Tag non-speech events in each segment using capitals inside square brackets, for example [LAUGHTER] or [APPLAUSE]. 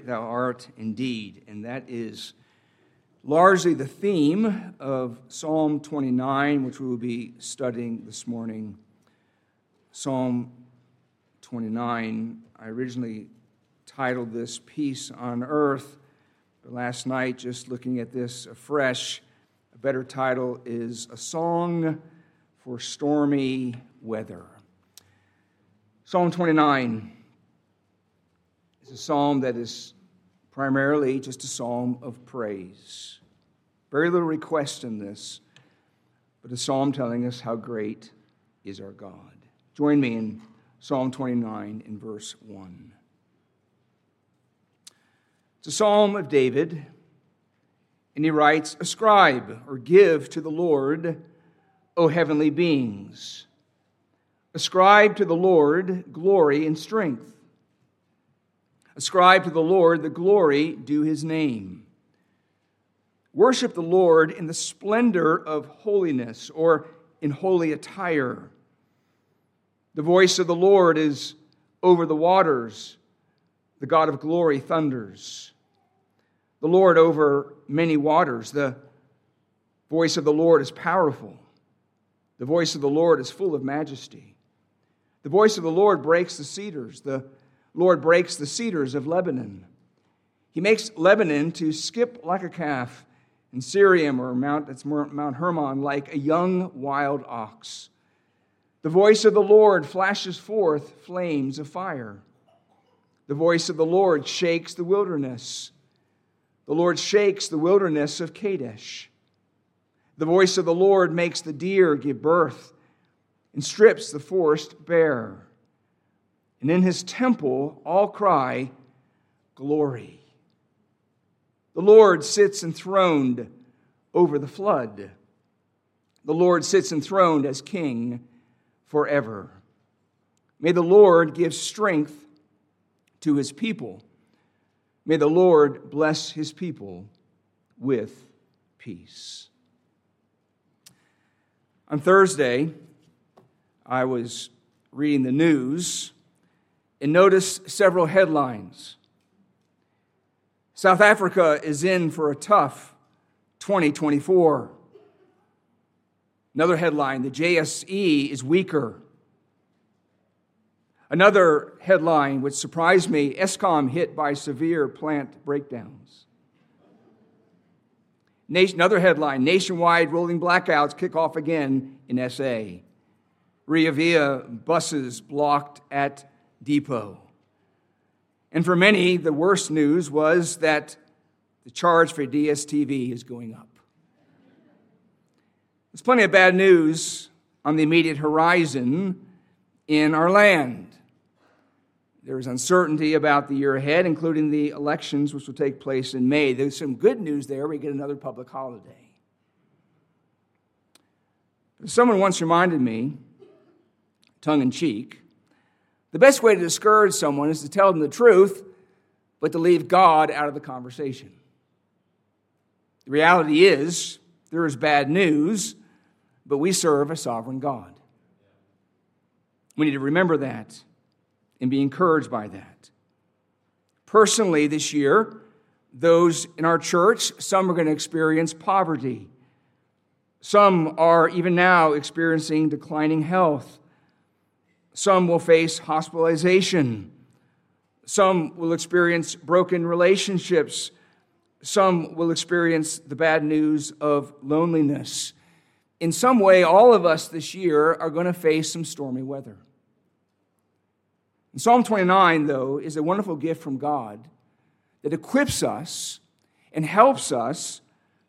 thou art indeed. And that is largely the theme of Psalm 29, which we will be studying this morning. Psalm 29, I originally titled this Peace on Earth, but last night, just looking at this afresh, a better title is A Song for Stormy Weather. Psalm 29 is a psalm that is primarily just a psalm of praise. Very little request in this, but a psalm telling us how great is our God. Join me in Psalm 29 in verse 1. It's a psalm of David, and he writes, Ascribe or give to the Lord, O heavenly beings. Ascribe to the Lord glory and strength. Ascribe to the Lord the glory due his name. Worship the Lord in the splendor of holiness or in holy attire. The voice of the Lord is over the waters. The God of glory thunders. The Lord over many waters. The voice of the Lord is powerful. The voice of the Lord is full of majesty. The voice of the Lord breaks the cedars. The Lord breaks the cedars of Lebanon. He makes Lebanon to skip like a calf, and Sirion or Mount, that's Mount Hermon, like a young wild ox. The voice of the Lord flashes forth flames of fire. The voice of the Lord shakes the wilderness. The Lord shakes the wilderness of Kadesh. The voice of the Lord makes the deer give birth and strips the forest bare and in his temple all cry, Glory. The Lord sits enthroned over the flood. The Lord sits enthroned as king forever. May the Lord give strength to his people. May the Lord bless his people with peace. On Thursday, I was reading the news and notice several headlines. South Africa is in for a tough 2024. Another headline the JSE is weaker. Another headline which surprised me Eskom hit by severe plant breakdowns. Nation, Another headline nationwide rolling blackouts kick off again in SA. Rea Vaya buses blocked at depot. And for many, the worst news was that the charge for DSTV is going up. There's plenty of bad news on the immediate horizon in our land. There is uncertainty about the year ahead, including the elections, which will take place in May. There's some good news there. We get another public holiday. Someone once reminded me, tongue in cheek, the best way to discourage someone is to tell them the truth, but to leave God out of the conversation. The reality is, there is bad news, but we serve a sovereign God. We need to remember that and be encouraged by that. Personally, this year, those in our church, some are going to experience poverty. Some are even now experiencing declining health. Some will face hospitalization. Some will experience broken relationships. Some will experience the bad news of loneliness. In some way, all of us this year are going to face some stormy weather. And Psalm 29, though, is a wonderful gift from God that equips us and helps us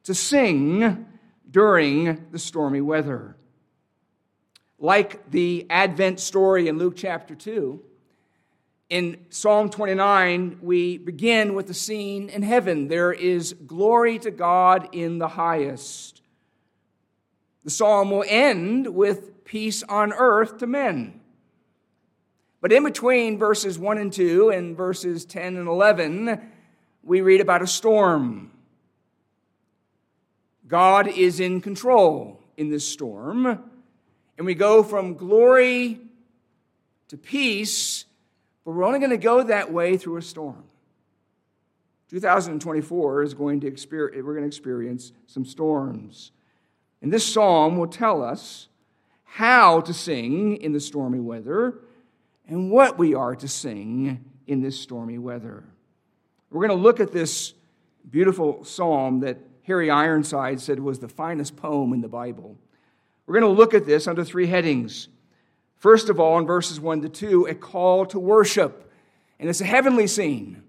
to sing during the stormy weather like the Advent story in Luke chapter 2. In Psalm 29, we begin with the scene in heaven. There is glory to God in the highest. The psalm will end with peace on earth to men. But in between verses 1 and 2 and verses 10 and 11, we read about a storm. God is in control in this storm. And we go from glory to peace, but we're only going to go that way through a storm. 2024 is going to experience, we're going to experience some storms. And this psalm will tell us how to sing in the stormy weather and what we are to sing in this stormy weather. We're going to look at this beautiful psalm that Harry Ironside said was the finest poem in the Bible. We're going to look at this under three headings. First of all, in verses 1 to 2, a call to worship. And it's a heavenly scene.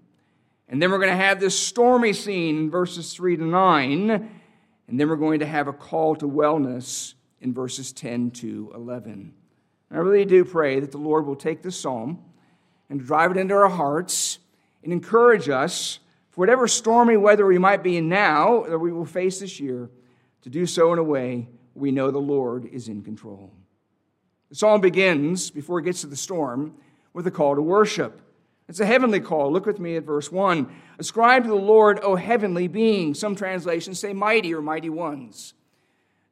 And then we're going to have this stormy scene in verses 3 to 9. And then we're going to have a call to wellness in verses 10 to 11. And I really do pray that the Lord will take this psalm and drive it into our hearts and encourage us for whatever stormy weather we might be in now that we will face this year to do so in a way we know the Lord is in control. The psalm begins, before it gets to the storm, with a call to worship. It's a heavenly call. Look with me at verse 1. Ascribe to the Lord, O heavenly beings. Some translations say mighty or mighty ones.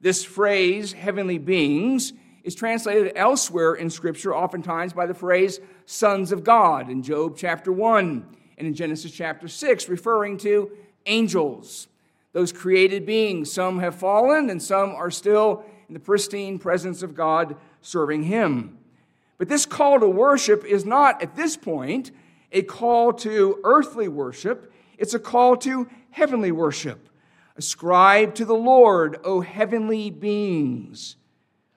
This phrase, heavenly beings, is translated elsewhere in Scripture, oftentimes by the phrase sons of God in Job chapter 1 and in Genesis chapter 6, referring to angels, those created beings. Some have fallen and some are still in the pristine presence of God serving Him. But this call to worship is not, at this point, a call to earthly worship, it's a call to heavenly worship. Ascribe to the Lord, O heavenly beings.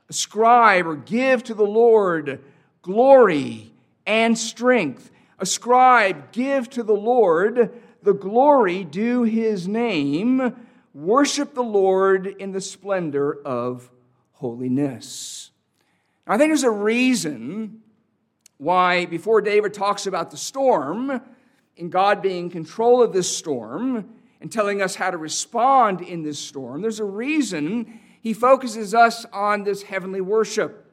Ascribe or give to the Lord glory and strength. Ascribe, give to the Lord the glory due his name. Worship the Lord in the splendor of holiness. I think there's a reason why, before David talks about the storm, and God being in control of this storm and telling us how to respond in this storm, there's a reason he focuses us on this heavenly worship.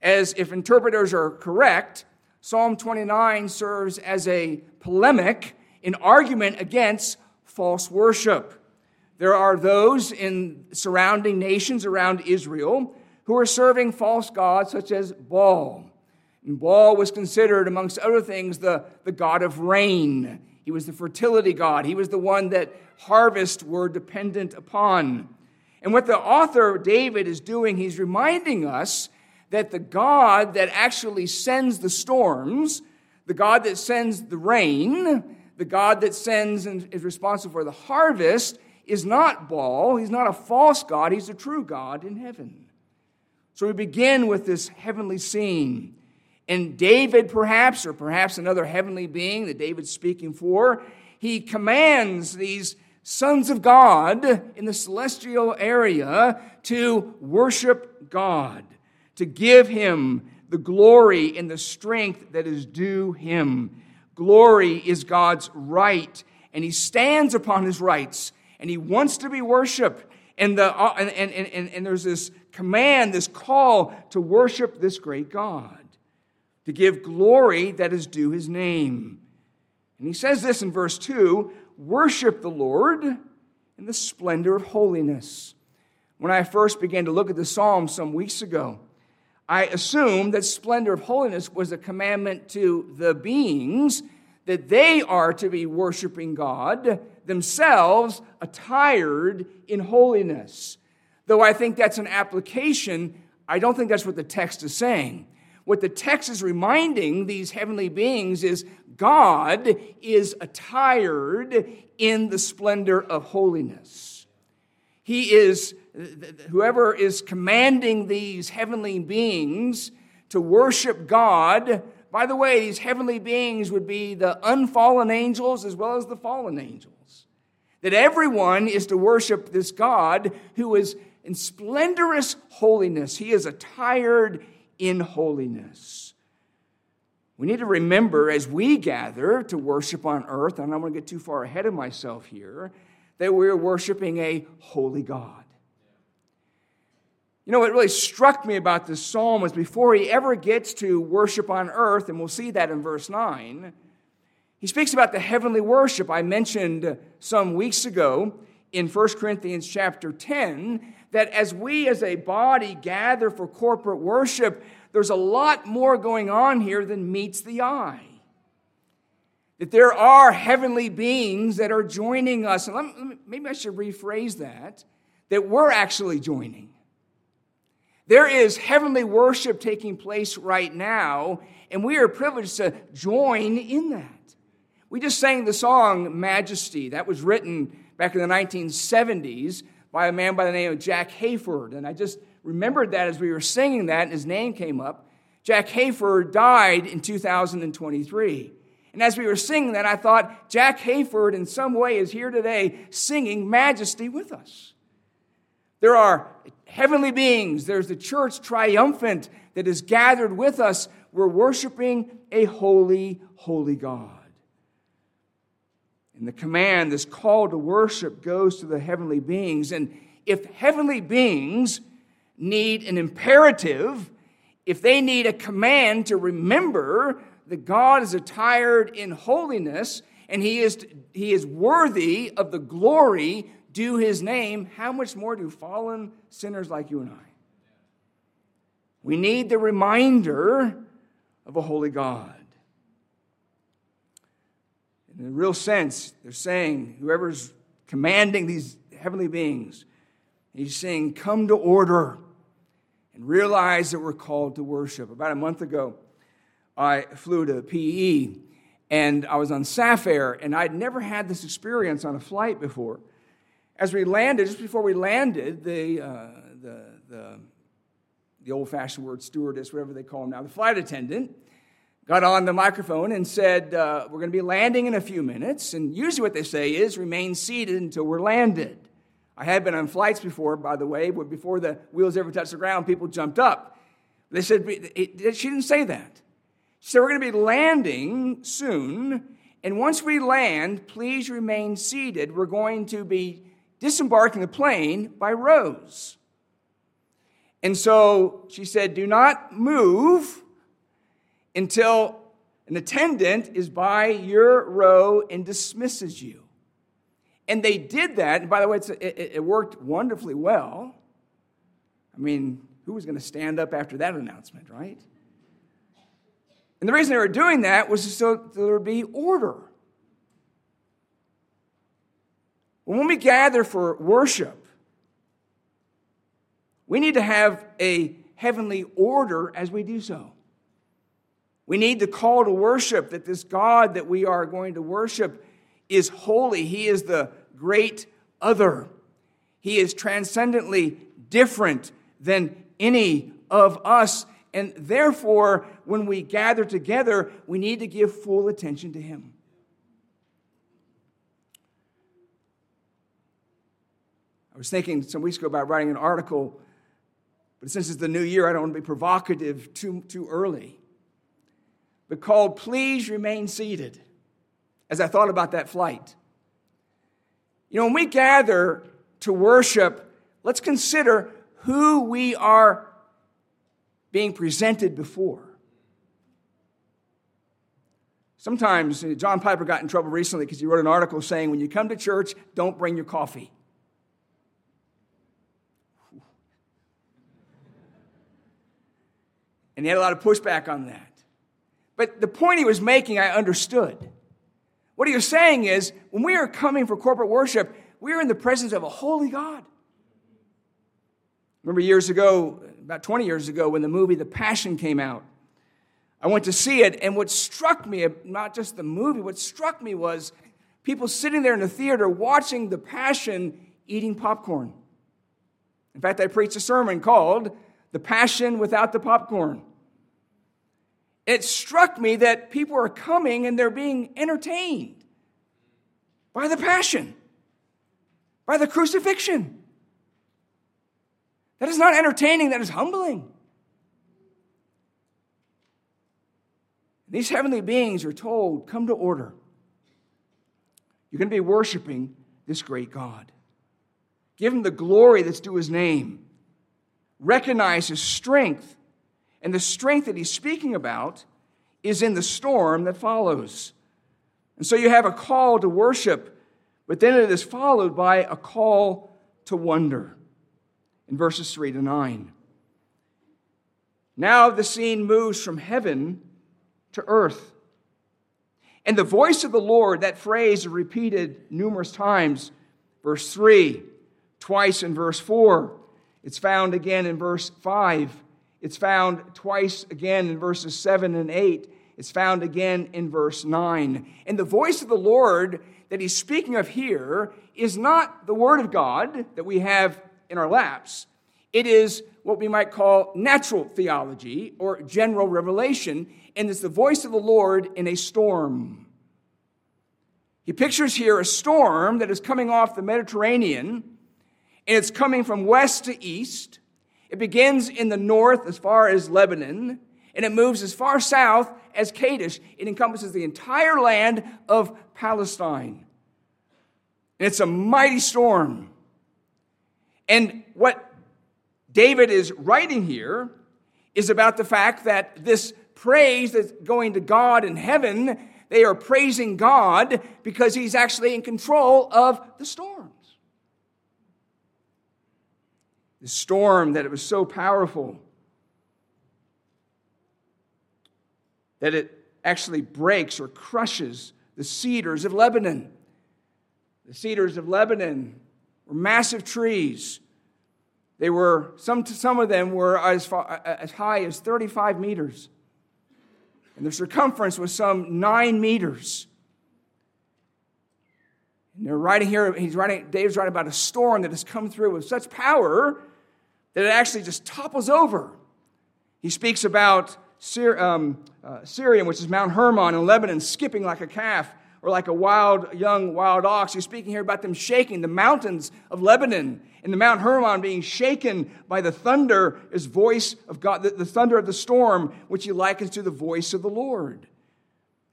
As if interpreters are correct, Psalm 29 serves as a polemic, an argument against false worship. There are those in surrounding nations around Israel who are serving false gods such as Baal. And Baal was considered, amongst other things, the, the god of rain. He was the fertility god. He was the one that harvests were dependent upon. And what the author David is doing, he's reminding us that the God that actually sends the storms, the God that sends the rain, the God that sends and is responsible for the harvest, is not Baal. He's not a false God. He's a true God in heaven. So we begin with this heavenly scene. And David, perhaps, or perhaps another heavenly being that David's speaking for, he commands these sons of God in the celestial area to worship God, to give him the glory and the strength that is due him. Glory is God's right, and he stands upon his rights, and he wants to be worshiped. And, the, uh, and, and, and, and there's this command, this call to worship this great God to give glory that is due his name. And he says this in verse 2 worship the Lord in the splendor of holiness. When I first began to look at the Psalm some weeks ago, I assume that splendor of holiness was a commandment to the beings that they are to be worshiping God themselves attired in holiness. Though I think that's an application, I don't think that's what the text is saying. What the text is reminding these heavenly beings is God is attired in the splendor of holiness. He is, whoever is commanding these heavenly beings to worship God, by the way, these heavenly beings would be the unfallen angels as well as the fallen angels. That everyone is to worship this God who is in splendorous holiness. He is attired in holiness. We need to remember as we gather to worship on earth, and I don't want to get too far ahead of myself here, that we're worshiping a holy God. You know, what really struck me about this psalm was before he ever gets to worship on earth, and we'll see that in verse 9, he speaks about the heavenly worship I mentioned some weeks ago in 1 Corinthians chapter 10 that as we as a body gather for corporate worship, there's a lot more going on here than meets the eye. That there are heavenly beings that are joining us. And let me, maybe I should rephrase that that we're actually joining. There is heavenly worship taking place right now, and we are privileged to join in that. We just sang the song Majesty. That was written back in the 1970s by a man by the name of Jack Hayford. And I just remembered that as we were singing that, and his name came up. Jack Hayford died in 2023. And as we were singing that, I thought Jack Hayford, in some way, is here today singing Majesty with us. There are heavenly beings, there's the church triumphant that is gathered with us. We're worshiping a holy, holy God. And the command, this call to worship, goes to the heavenly beings. And if heavenly beings need an imperative, if they need a command to remember that God is attired in holiness and he is, he is worthy of the glory due his name, how much more do fallen sinners like you and I? We need the reminder of a holy God. In a real sense, they're saying, whoever's commanding these heavenly beings, he's saying, come to order and realize that we're called to worship. About a month ago, I flew to PE and I was on Safair, and I'd never had this experience on a flight before. As we landed, just before we landed, the, uh, the, the, the old fashioned word stewardess, whatever they call them now, the flight attendant, got on the microphone and said, uh, We're going to be landing in a few minutes. And usually what they say is, remain seated until we're landed. I had been on flights before, by the way, where before the wheels ever touched the ground, people jumped up. They said, She didn't say that. So we're going to be landing soon. And once we land, please remain seated. We're going to be disembarking the plane by rows. And so she said, Do not move until an attendant is by your row and dismisses you. And they did that. And by the way, it, it worked wonderfully well. I mean, who was going to stand up after that announcement, right? And the reason they were doing that was so there would be order. When we gather for worship, we need to have a heavenly order as we do so. We need the call to worship that this God that we are going to worship is holy. He is the great other. He is transcendently different than any of us. And therefore, when we gather together, we need to give full attention to Him. I was thinking some weeks ago about writing an article, but since it's the new year, I don't want to be provocative too, too early. But called Please Remain Seated, as I thought about that flight. You know, when we gather to worship, let's consider who we are being presented before. Sometimes uh, John Piper got in trouble recently because he wrote an article saying, when you come to church, don't bring your coffee. And he had a lot of pushback on that. But the point he was making, I understood. What he was saying is, when we are coming for corporate worship, we are in the presence of a holy God. Remember years ago, about 20 years ago, when the movie The Passion came out. I went to see it, and what struck me, not just the movie, what struck me was people sitting there in the theater watching The Passion eating popcorn. In fact, I preached a sermon called The Passion Without the Popcorn. It struck me that people are coming and they're being entertained by the passion, by the crucifixion. That is not entertaining, that is humbling. These heavenly beings are told, come to order. You're going to be worshiping this great God. Give him the glory that's due his name. Recognize his strength. And the strength that he's speaking about is in the storm that follows. And so you have a call to worship, but then it is followed by a call to wonder in verses 3 to 9. Now the scene moves from heaven to earth. And the voice of the Lord, that phrase is repeated numerous times. Verse 3, twice in verse 4. It's found again in verse 5. It's found twice again in verses 7 and 8. It's found again in verse 9. And the voice of the Lord that he's speaking of here is not the Word of God that we have in our laps. It is what we might call natural theology or general revelation, and it's the voice of the Lord in a storm. He pictures here a storm that is coming off the Mediterranean, and it's coming from west to east. It begins in the north as far as Lebanon, and it moves as far south as Kadesh. It encompasses the entire land of Palestine. And it's a mighty storm. And what David is writing here is about the fact that this praise that's going to God in heaven, they are praising God because he's actually in control of the storms. The storm that it was so powerful that it actually breaks or crushes the cedars of Lebanon. The cedars of Lebanon were massive trees they were, some, some of them were as, far, as high as 35 meters. And the circumference was some nine meters. And they're writing here, he's writing, Dave's writing about a storm that has come through with such power that it actually just topples over. He speaks about um, uh, Sirion, which is Mount Hermon in Lebanon, skipping like a calf or like a wild, young wild ox. He's speaking here about them shaking the mountains of Lebanon and the Mount Hermon being shaken by the thunder is voice of God, the, thunder of the storm, which he likens to the voice of the Lord.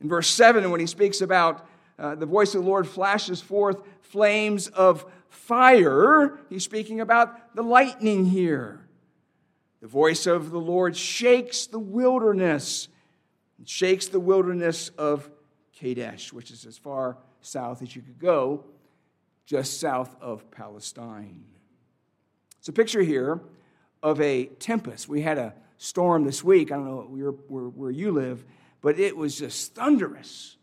In verse 7, when he speaks about uh, the voice of the Lord flashes forth flames of fire, he's speaking about the lightning here. The voice of the Lord shakes the wilderness, shakes the wilderness of Kadesh, which is as far south as you could go, just south of Palestine. It's a picture here of a tempest. We had a storm this week. I don't know where, where, where you live, but it was just thunderous.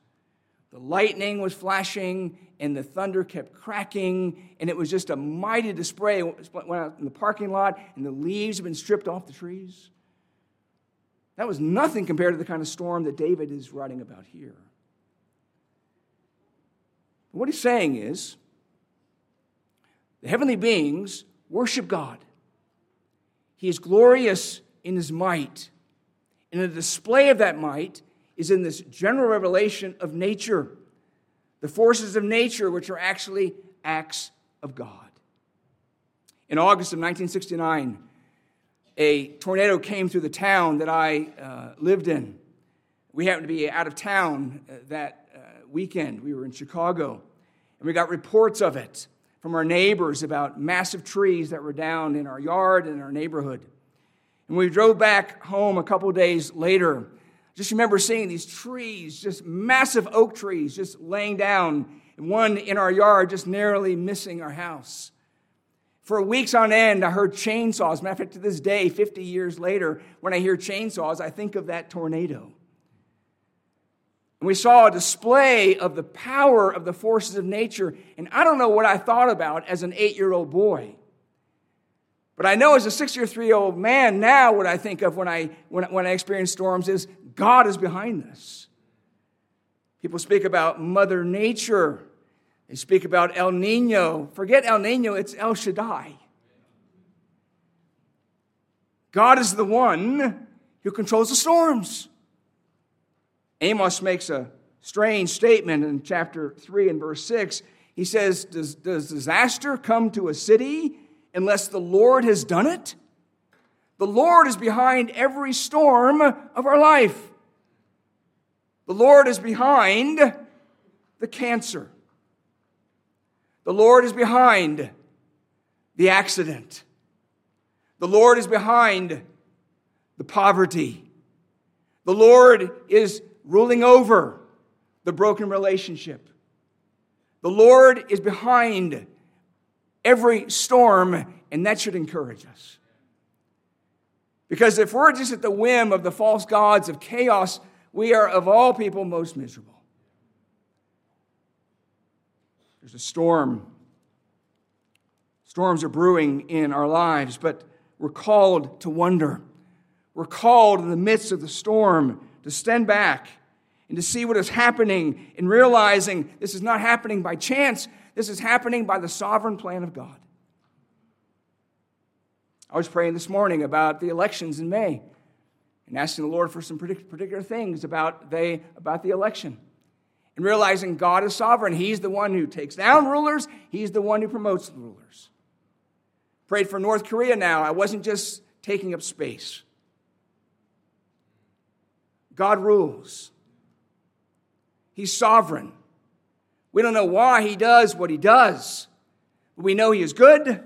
The lightning was flashing and the thunder kept cracking, and it was just a mighty display. Went out in the parking lot, and the leaves had been stripped off the trees. That was nothing compared to the kind of storm that David is writing about here. What he's saying is the heavenly beings Worship God. He is glorious in his might. And the display of that might is in this general revelation of nature, the forces of nature, which are actually acts of God. In August of 1969, a tornado came through the town that I uh, lived in. We happened to be out of town uh, that weekend. We were in Chicago, and we got reports of it from our neighbors about massive trees that were down in our yard and our neighborhood. And we drove back home a couple days later. Just remember seeing these trees, just massive oak trees, just laying down, and one in our yard just narrowly missing our house. For weeks on end, I heard chainsaws. Matter of fact, to this day, 50 years later, when I hear chainsaws, I think of that tornado. And we saw a display of the power of the forces of nature. And I don't know what I thought about as an eight year old boy. But I know as a 63 year old man now, what I think of when I, when, when I experience storms is God is behind this. People speak about Mother Nature, they speak about El Nino. Forget El Nino, it's El Shaddai. God is the one who controls the storms. Amos makes a strange statement in chapter 3 and verse 6. He says, Does, does disaster come to a city unless the Lord has done it? The Lord is behind every storm of our life. The Lord is behind the cancer. The Lord is behind the accident. The Lord is behind the poverty. The Lord is ruling over the broken relationship. The Lord is behind every storm, and that should encourage us. Because if we're just at the whim of the false gods of chaos, we are, of all people, most miserable. There's a storm. Storms are brewing in our lives, but we're called to wonder. We're called in the midst of the storm to stand back and to see what is happening and realizing this is not happening by chance, this is happening by the sovereign plan of God. I was praying this morning about the elections in May and asking the Lord for some particular things about, they, about the election. And realizing God is sovereign. He's the one who takes down rulers, He's the one who promotes the rulers. Prayed for North Korea now. I wasn't just taking up space. God rules, He's sovereign. We don't know why He does what He does, but we know He is good.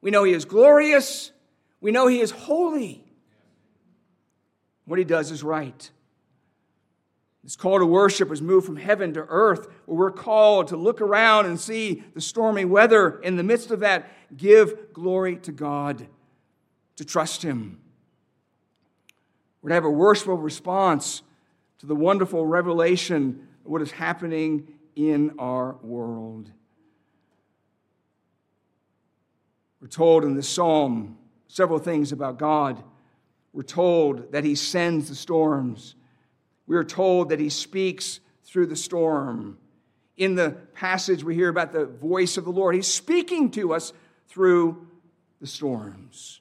We know He is glorious. We know He is holy. What He does is right. This call to worship is moved from heaven to earth, where we're called to look around and see the stormy weather. In the midst of that, give glory to God, to trust Him. We're to have a worshipful response to the wonderful revelation of what is happening in our world. We're told in the psalm several things about God. We're told that He sends the storms. We are told that He speaks through the storm. In the passage, we hear about the voice of the Lord. He's speaking to us through the storms.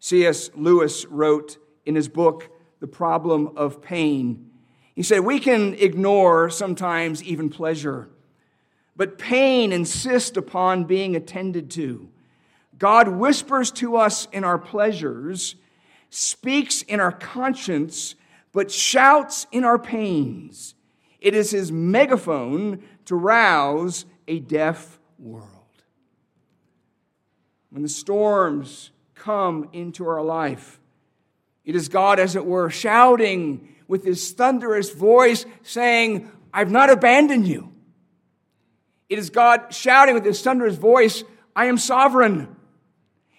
C.S. Lewis wrote in his book, The Problem of Pain, he said, We can ignore sometimes even pleasure, but pain insists upon being attended to. God whispers to us in our pleasures, speaks in our conscience, but shouts in our pains. It is his megaphone to rouse a deaf world. When the storms come into our life, it is God, as it were, shouting with his thunderous voice, saying, I've not abandoned you. It is God shouting with his thunderous voice, I am sovereign.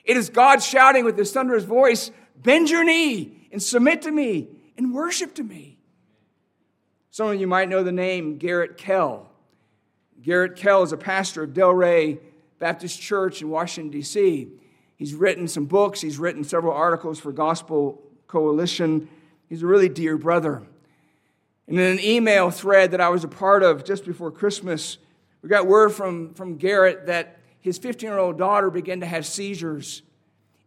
It is God shouting with his thunderous voice, Bend your knee and submit to me and worship to me. Some of you might know the name Garrett Kell. Garrett Kell is a pastor of Del Ray Baptist Church in Washington, D.C. He's written some books, he's written several articles for Gospel Coalition. He's a really dear brother. And in an email thread that I was a part of just before Christmas, we got word from, from Garrett that his 15 year old daughter began to have seizures,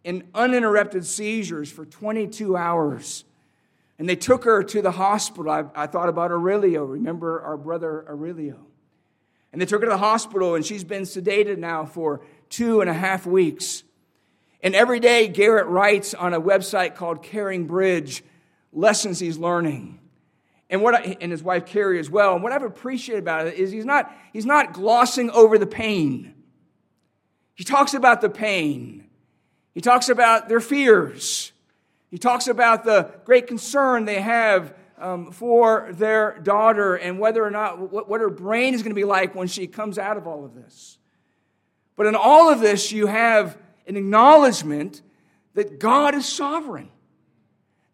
in uninterrupted seizures for 22 hours. And they took her to the hospital. I, I, thought about Aurelio. Remember our brother Aurelio? And they took her to the hospital, and she's been sedated now for two and a half weeks. And every day, Garrett writes on a website called Caring Bridge lessons he's learning. And, what I, and his wife Carrie as well. And what I've appreciated about it is he's not, he's not glossing over the pain. He talks about the pain. He talks about their fears. He talks about the great concern they have um, for their daughter and whether or not what, what her brain is going to be like when she comes out of all of this. But in all of this, you have an acknowledgement that God is sovereign,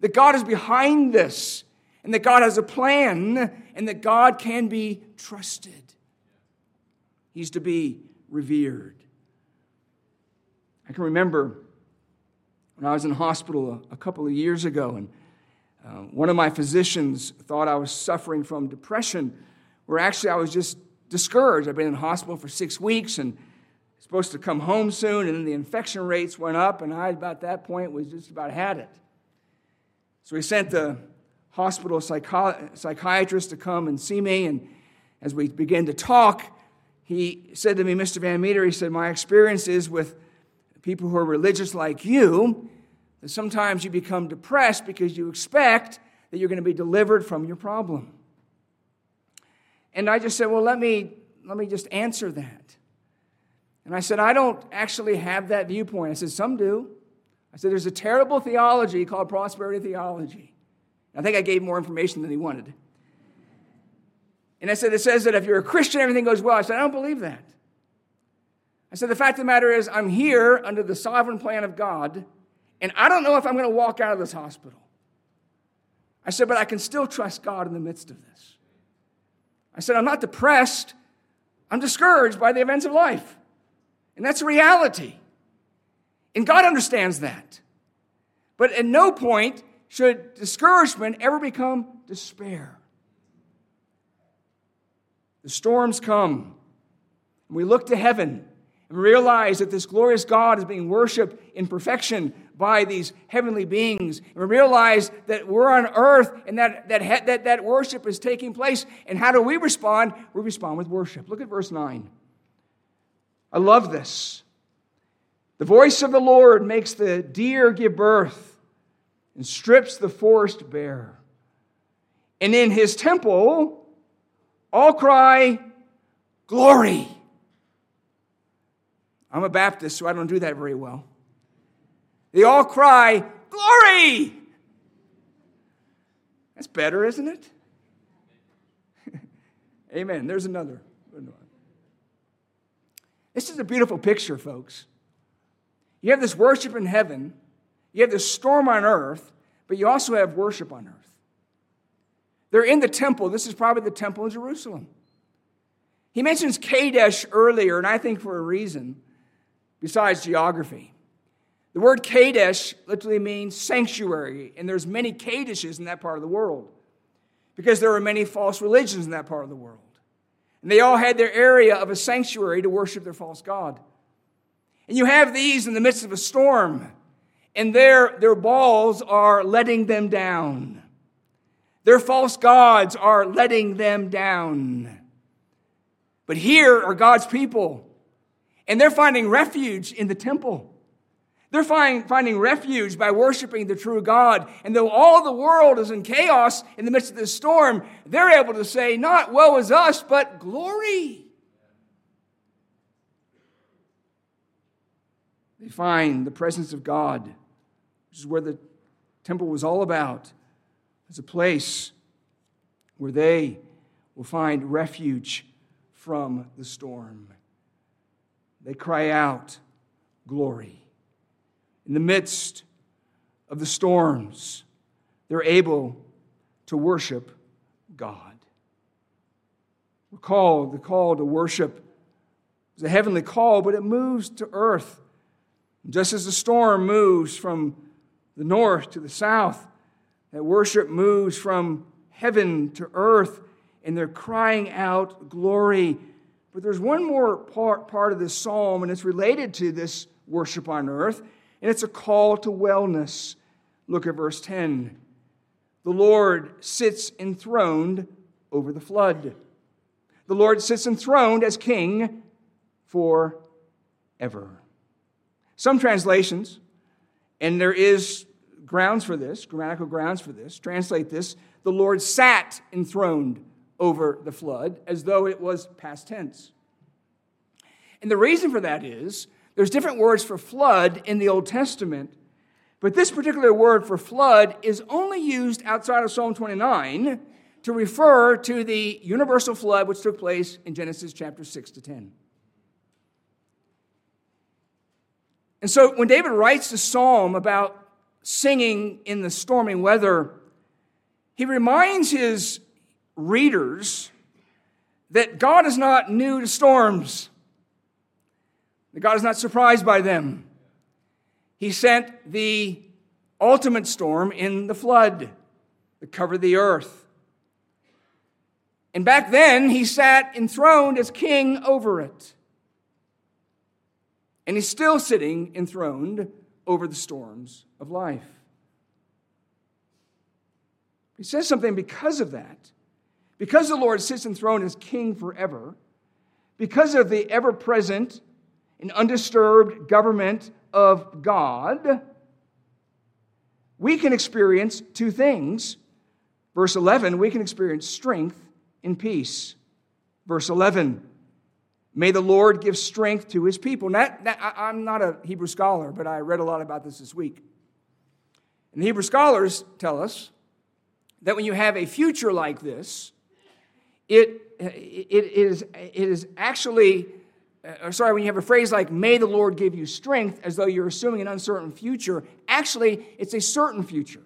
that God is behind this, and that God has a plan, and that God can be trusted. He's to be revered. I can remember when I was in hospital a, a couple of years ago, and uh, one of my physicians thought I was suffering from depression, where actually I was just discouraged. I've been in hospital for six weeks and supposed to come home soon, and the infection rates went up, and I, about that point, was just about had it. So we sent the hospital psychi- psychiatrist to come and see me, and as we began to talk, he said to me, Mr. Van Meter, he said, My experience is with people who are religious like you, that sometimes you become depressed because you expect that you're going to be delivered from your problem. And I just said, Well, let me, let me just answer that. And I said, I don't actually have that viewpoint. I said, Some do. I said, There's a terrible theology called prosperity theology. I think I gave more information than he wanted. And I said, It says that if you're a Christian, everything goes well. I said, I don't believe that. I said, the fact of the matter is, I'm here under the sovereign plan of God, and I don't know if I'm going to walk out of this hospital. I said, but I can still trust God in the midst of this. I said, I'm not depressed, I'm discouraged by the events of life. And that's reality. And God understands that. But at no point should discouragement ever become despair. The storms come, and we look to heaven and realize that this glorious God is being worshiped in perfection by these heavenly beings. And we realize that we're on earth and that, that, that, that worship is taking place. And how do we respond? We respond with worship. Look at verse 9. I love this. The voice of the Lord makes the deer give birth and strips the forest bare. And in his temple, all cry, Glory! I'm a Baptist, so I don't do that very well. They all cry, Glory! That's better, isn't it? [LAUGHS] Amen. There's another. This is a beautiful picture, folks. You have this worship in heaven, you have this storm on earth, but you also have worship on earth. They're in the temple. This is probably the temple in Jerusalem. He mentions Kadesh earlier, and I think for a reason besides geography. The word Kadesh literally means sanctuary, and there's many Kadeshes in that part of the world because there are many false religions in that part of the world. And they all had their area of a sanctuary to worship their false God. And you have these in the midst of a storm, and their, their Baals are letting them down. Their false gods are letting them down. But here are God's people and they're finding refuge in the temple. They're find, finding refuge by worshiping the true God. And though all the world is in chaos in the midst of this storm, they're able to say, not woe is us, but glory. They find the presence of God, which is where the temple was all about, as a place where they will find refuge from the storm. They cry out, Glory. In the midst of the storms, they're able to worship God. We're the call to worship is a heavenly call, but it moves to earth. Just as the storm moves from the north to the south, that worship moves from heaven to earth, and they're crying out glory but there's one more part, part of this psalm, and it's related to this worship on earth, and it's a call to wellness. Look at verse 10. The Lord sits enthroned over the flood. The Lord sits enthroned as king for ever. Some translations, and there is grounds for this, grammatical grounds for this, translate this the Lord sat enthroned over the flood as though it was past tense. And the reason for that is there's different words for flood in the Old Testament, but this particular word for flood is only used outside of Psalm 29 to refer to the universal flood which took place in Genesis chapter 6 to 10. And so when David writes the psalm about singing in the stormy weather, he reminds his readers that God is not new to storms, God is not surprised by them. He sent the ultimate storm in the flood that covered the earth. And back then, he sat enthroned as king over it. And he's still sitting enthroned over the storms of life. He says something because of that. Because the Lord sits enthroned as king forever, because of the ever present and undisturbed government of God, we can experience two things. Verse 11, we can experience strength in peace. Verse 11, may the Lord give strength to his people. Now, I'm not a Hebrew scholar, but I read a lot about this this week. And the Hebrew scholars tell us that when you have a future like this, it, it, is, it is actually, uh, sorry, when you have a phrase like, may the Lord give you strength, as though you're assuming an uncertain future, actually, it's a certain future,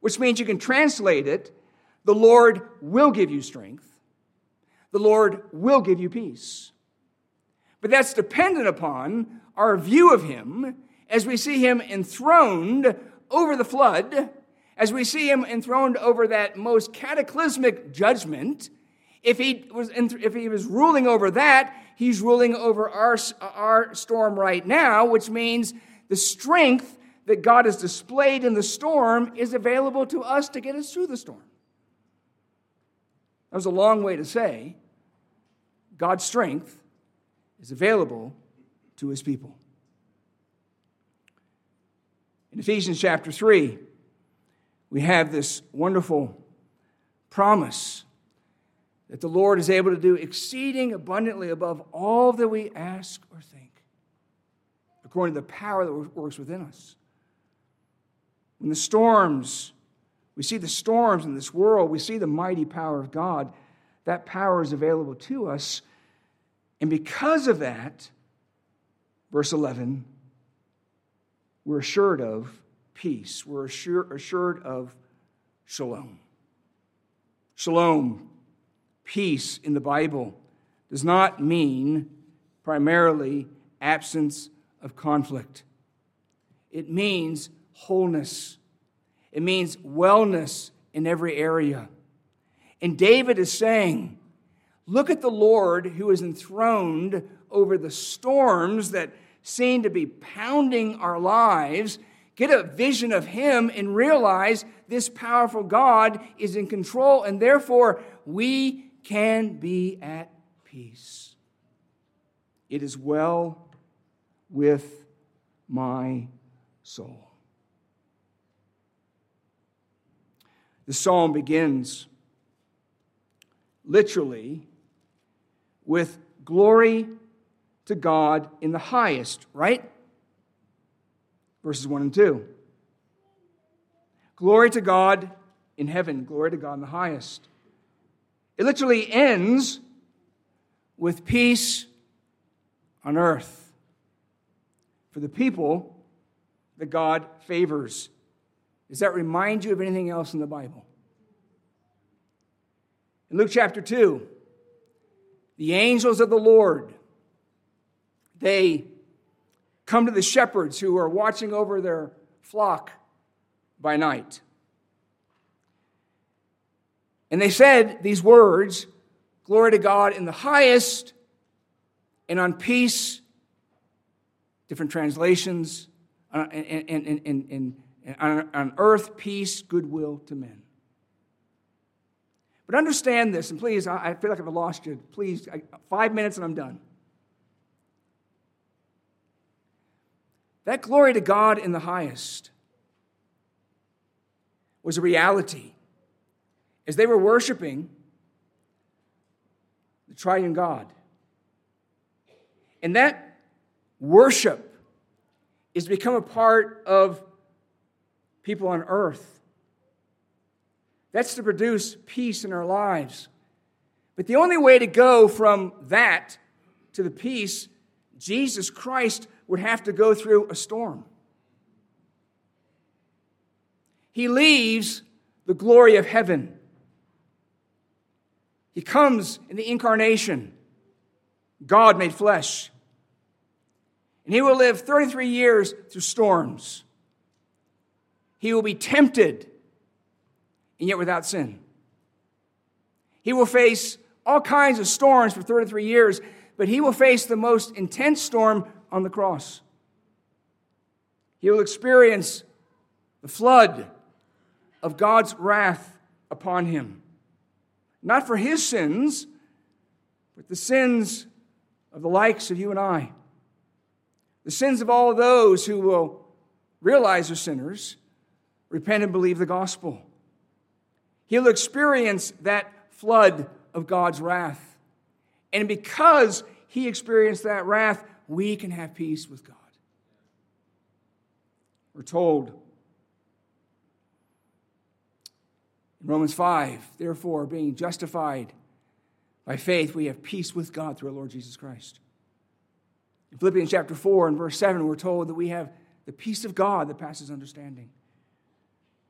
which means you can translate it, the Lord will give you strength. the Lord will give you peace. But that's dependent upon our view of Him as we see Him enthroned over the flood, as we see Him enthroned over that most cataclysmic judgment. If he was, if he was ruling over that, he's ruling over our, our storm right now, which means the strength that God has displayed in the storm is available to us to get us through the storm. That was a long way to say God's strength is available to his people. In Ephesians chapter 3, we have this wonderful promise that the Lord is able to do exceeding abundantly above all that we ask or think, according to the power that works within us. When the storms, we see the storms in this world, we see the mighty power of God. That power is available to us. And because of that, verse 11, we're assured of peace. We're assured, assured of shalom. Shalom, peace in the Bible, does not mean primarily absence of conflict. It means wholeness, it means wellness in every area. And David is saying, Look at the Lord who is enthroned over the storms that seem to be pounding our lives. Get a vision of Him and realize this powerful God is in control, and therefore we can be at peace. It is well with my soul. The psalm begins literally with glory to God in the highest, right? Verses 1 and 2. Glory to God in heaven, glory to God in the highest. It literally ends with peace on earth for the people that God favors does that remind you of anything else in the Bible? In Luke chapter 2, the angels of the Lord, they come to the shepherds who are watching over their flock by night. And they said these words Glory to God in the highest, and on peace, different translations, and, and, and, and on, on earth, peace, goodwill to men. But understand this, and please, I, feel like I've lost you. Please, five minutes and I'm done. That glory to God in the highest was a reality. As they were worshiping the triune God. And that worship is become a part of people on earth. That's to produce peace in our lives. But the only way to go from that to the peace, Jesus Christ would have to go through a storm. He leaves the glory of heaven. He comes in the incarnation, God made flesh. And he will live 33 years through storms. He will be tempted, and yet without sin. He will face all kinds of storms for 33 years, but he will face the most intense storm on the cross. He will experience the flood of God's wrath upon him. Not for his sins, but the sins of the likes of you and I. The sins of all those who will realize they're sinners repent and believe the gospel. He'll experience that flood of God's wrath. And because he experienced that wrath, we can have peace with God. We're told in Romans 5, therefore, being justified by faith, we have peace with God through our Lord Jesus Christ. In Philippians chapter 4 and verse 7, we're told that we have the peace of God that passes understanding.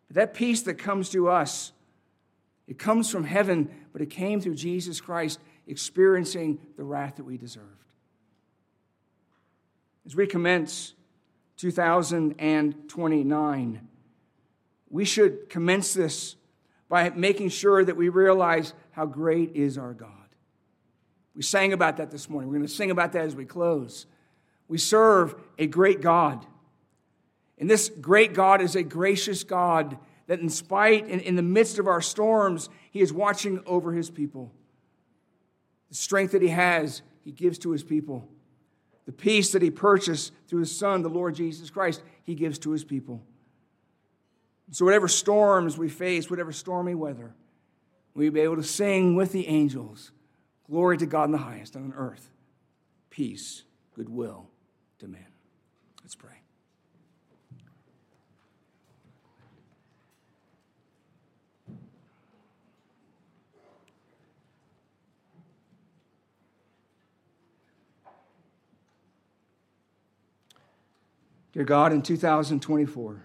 But that peace that comes to us, it comes from heaven, but it came through Jesus Christ. experiencing the wrath that we deserved. As we commence 2029, we should commence this by making sure that we realize how great is our God. We sang about that this morning. We're going to sing about that as we close. We serve a great God. And this great God is a gracious God that, in spite, in, in the midst of our storms, He is watching over His people. The strength that He has, He gives to His people. The peace that He purchased through His Son, the Lord Jesus Christ, He gives to His people. So, whatever storms we face, whatever stormy weather, we'll be able to sing with the angels Glory to God in the highest, and on earth, peace, goodwill to men. Let's pray. Dear God, in 2024,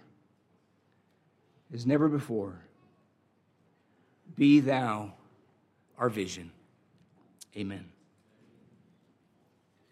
as never before, be thou our vision. Amen.